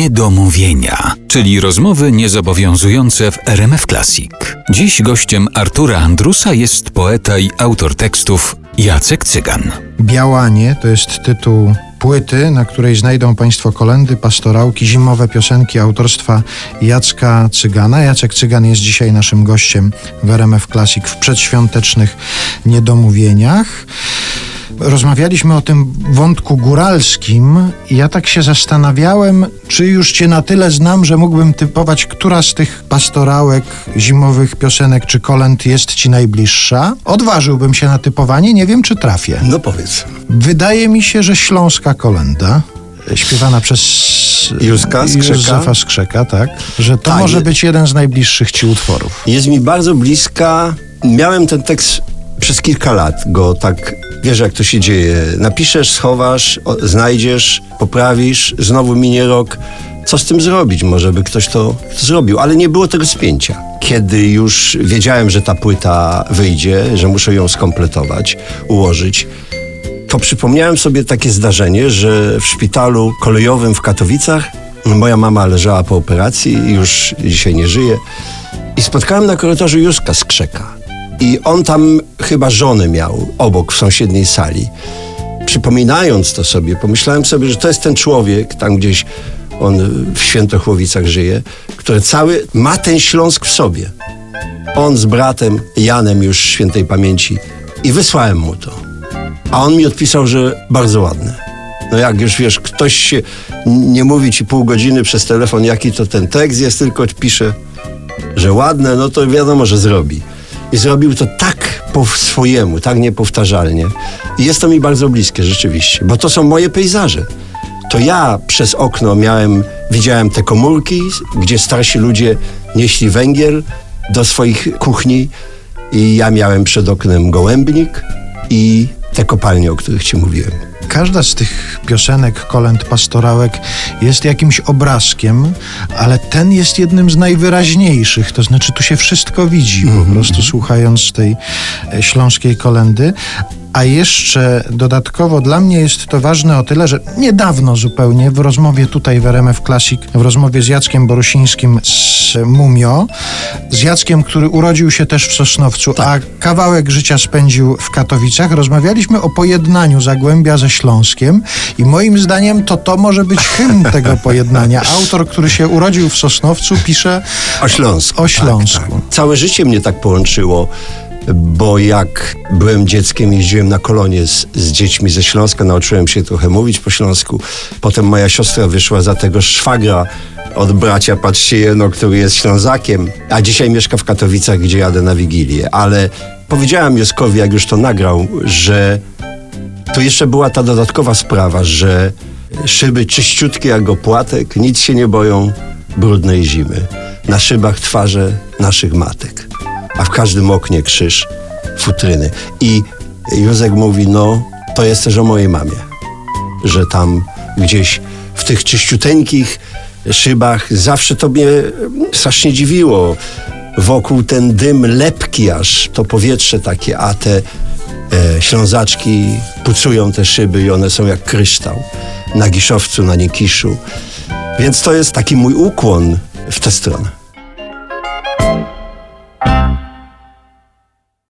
Niedomówienia, czyli rozmowy niezobowiązujące w RMF Classic. Dziś gościem Artura Andrusa jest poeta i autor tekstów Jacek Cygan. Białanie to jest tytuł płyty, na której znajdą Państwo kolendy, pastorałki, zimowe piosenki autorstwa Jacka Cygana. Jacek Cygan jest dzisiaj naszym gościem w RMF Classic w przedświątecznych niedomówieniach. Rozmawialiśmy o tym wątku góralskim i ja tak się zastanawiałem, czy już Cię na tyle znam, że mógłbym typować, która z tych pastorałek, zimowych piosenek czy kolęd jest Ci najbliższa. Odważyłbym się na typowanie, nie wiem czy trafię. No powiedz. Wydaje mi się, że śląska kolenda, śpiewana przez Józka Skrzeka? Józefa Skrzeka, tak, że to Tak, może je- być jeden z najbliższych Ci utworów. Jest mi bardzo bliska. Miałem ten tekst przez kilka lat, go tak, wiesz jak to się dzieje. Napiszesz, schowasz, znajdziesz, poprawisz, znowu minie rok. Co z tym zrobić? Może by ktoś to zrobił, ale nie było tego spięcia. Kiedy już wiedziałem, że ta płyta wyjdzie, że muszę ją skompletować, ułożyć, to przypomniałem sobie takie zdarzenie, że w szpitalu kolejowym w Katowicach moja mama leżała po operacji już dzisiaj nie żyje. I spotkałem na korytarzu Józka Skrzeka. I on tam chyba żonę miał obok w sąsiedniej sali. Przypominając to sobie, pomyślałem sobie, że to jest ten człowiek, tam gdzieś on w Świętochłowicach żyje, który cały ma ten Śląsk w sobie. On z bratem Janem już świętej pamięci. I wysłałem mu to. A on mi odpisał, że bardzo ładne. No jak już wiesz, ktoś się nie mówi ci pół godziny przez telefon, jaki to ten tekst jest, tylko pisze, że ładne, no to wiadomo, że zrobi. I zrobił to tak po swojemu, tak niepowtarzalnie. I jest to mi bardzo bliskie rzeczywiście, bo to są moje pejzaże. To ja przez okno miałem, widziałem te komórki, gdzie starsi ludzie nieśli węgiel do swoich kuchni i ja miałem przed oknem gołębnik i te kopalnie, o których ci mówiłem. Każda z tych piosenek, kolęd, pastorałek jest jakimś obrazkiem, ale ten jest jednym z najwyraźniejszych. To znaczy, tu się wszystko widzi po prostu słuchając tej e, śląskiej kolendy. A jeszcze dodatkowo dla mnie jest to ważne o tyle, że niedawno zupełnie w rozmowie tutaj w RMF Classic, w rozmowie z Jackiem Borusińskim z Mumio, z Jackiem, który urodził się też w Sosnowcu, a kawałek życia spędził w Katowicach, rozmawialiśmy o pojednaniu Zagłębia ze Śląskiem i moim zdaniem to to może być hymn tego pojednania. Autor, który się urodził w Sosnowcu, pisze O Śląsku. O Śląsku. Całe życie mnie tak połączyło, bo jak byłem dzieckiem, jeździłem na kolonie z, z dziećmi ze Śląska, nauczyłem się trochę mówić po śląsku. Potem moja siostra wyszła za tego szwagra od bracia Patrzciejeno, który jest Ślązakiem, a dzisiaj mieszka w Katowicach, gdzie jadę na Wigilię. Ale powiedziałem Joskowi, jak już to nagrał, że to jeszcze była ta dodatkowa sprawa, że szyby czyściutkie jak opłatek, nic się nie boją brudnej zimy. Na szybach twarze naszych matek, a w każdym oknie krzyż futryny. I Józek mówi, no to jest też o mojej mamie, że tam gdzieś w tych czyściuteńkich szybach zawsze to mnie strasznie dziwiło. Wokół ten dym lepki aż, to powietrze takie, a te e, ślązaczki pucują te szyby i one są jak kryształ na Giszowcu, na Nikiszu. Więc to jest taki mój ukłon w tę stronę.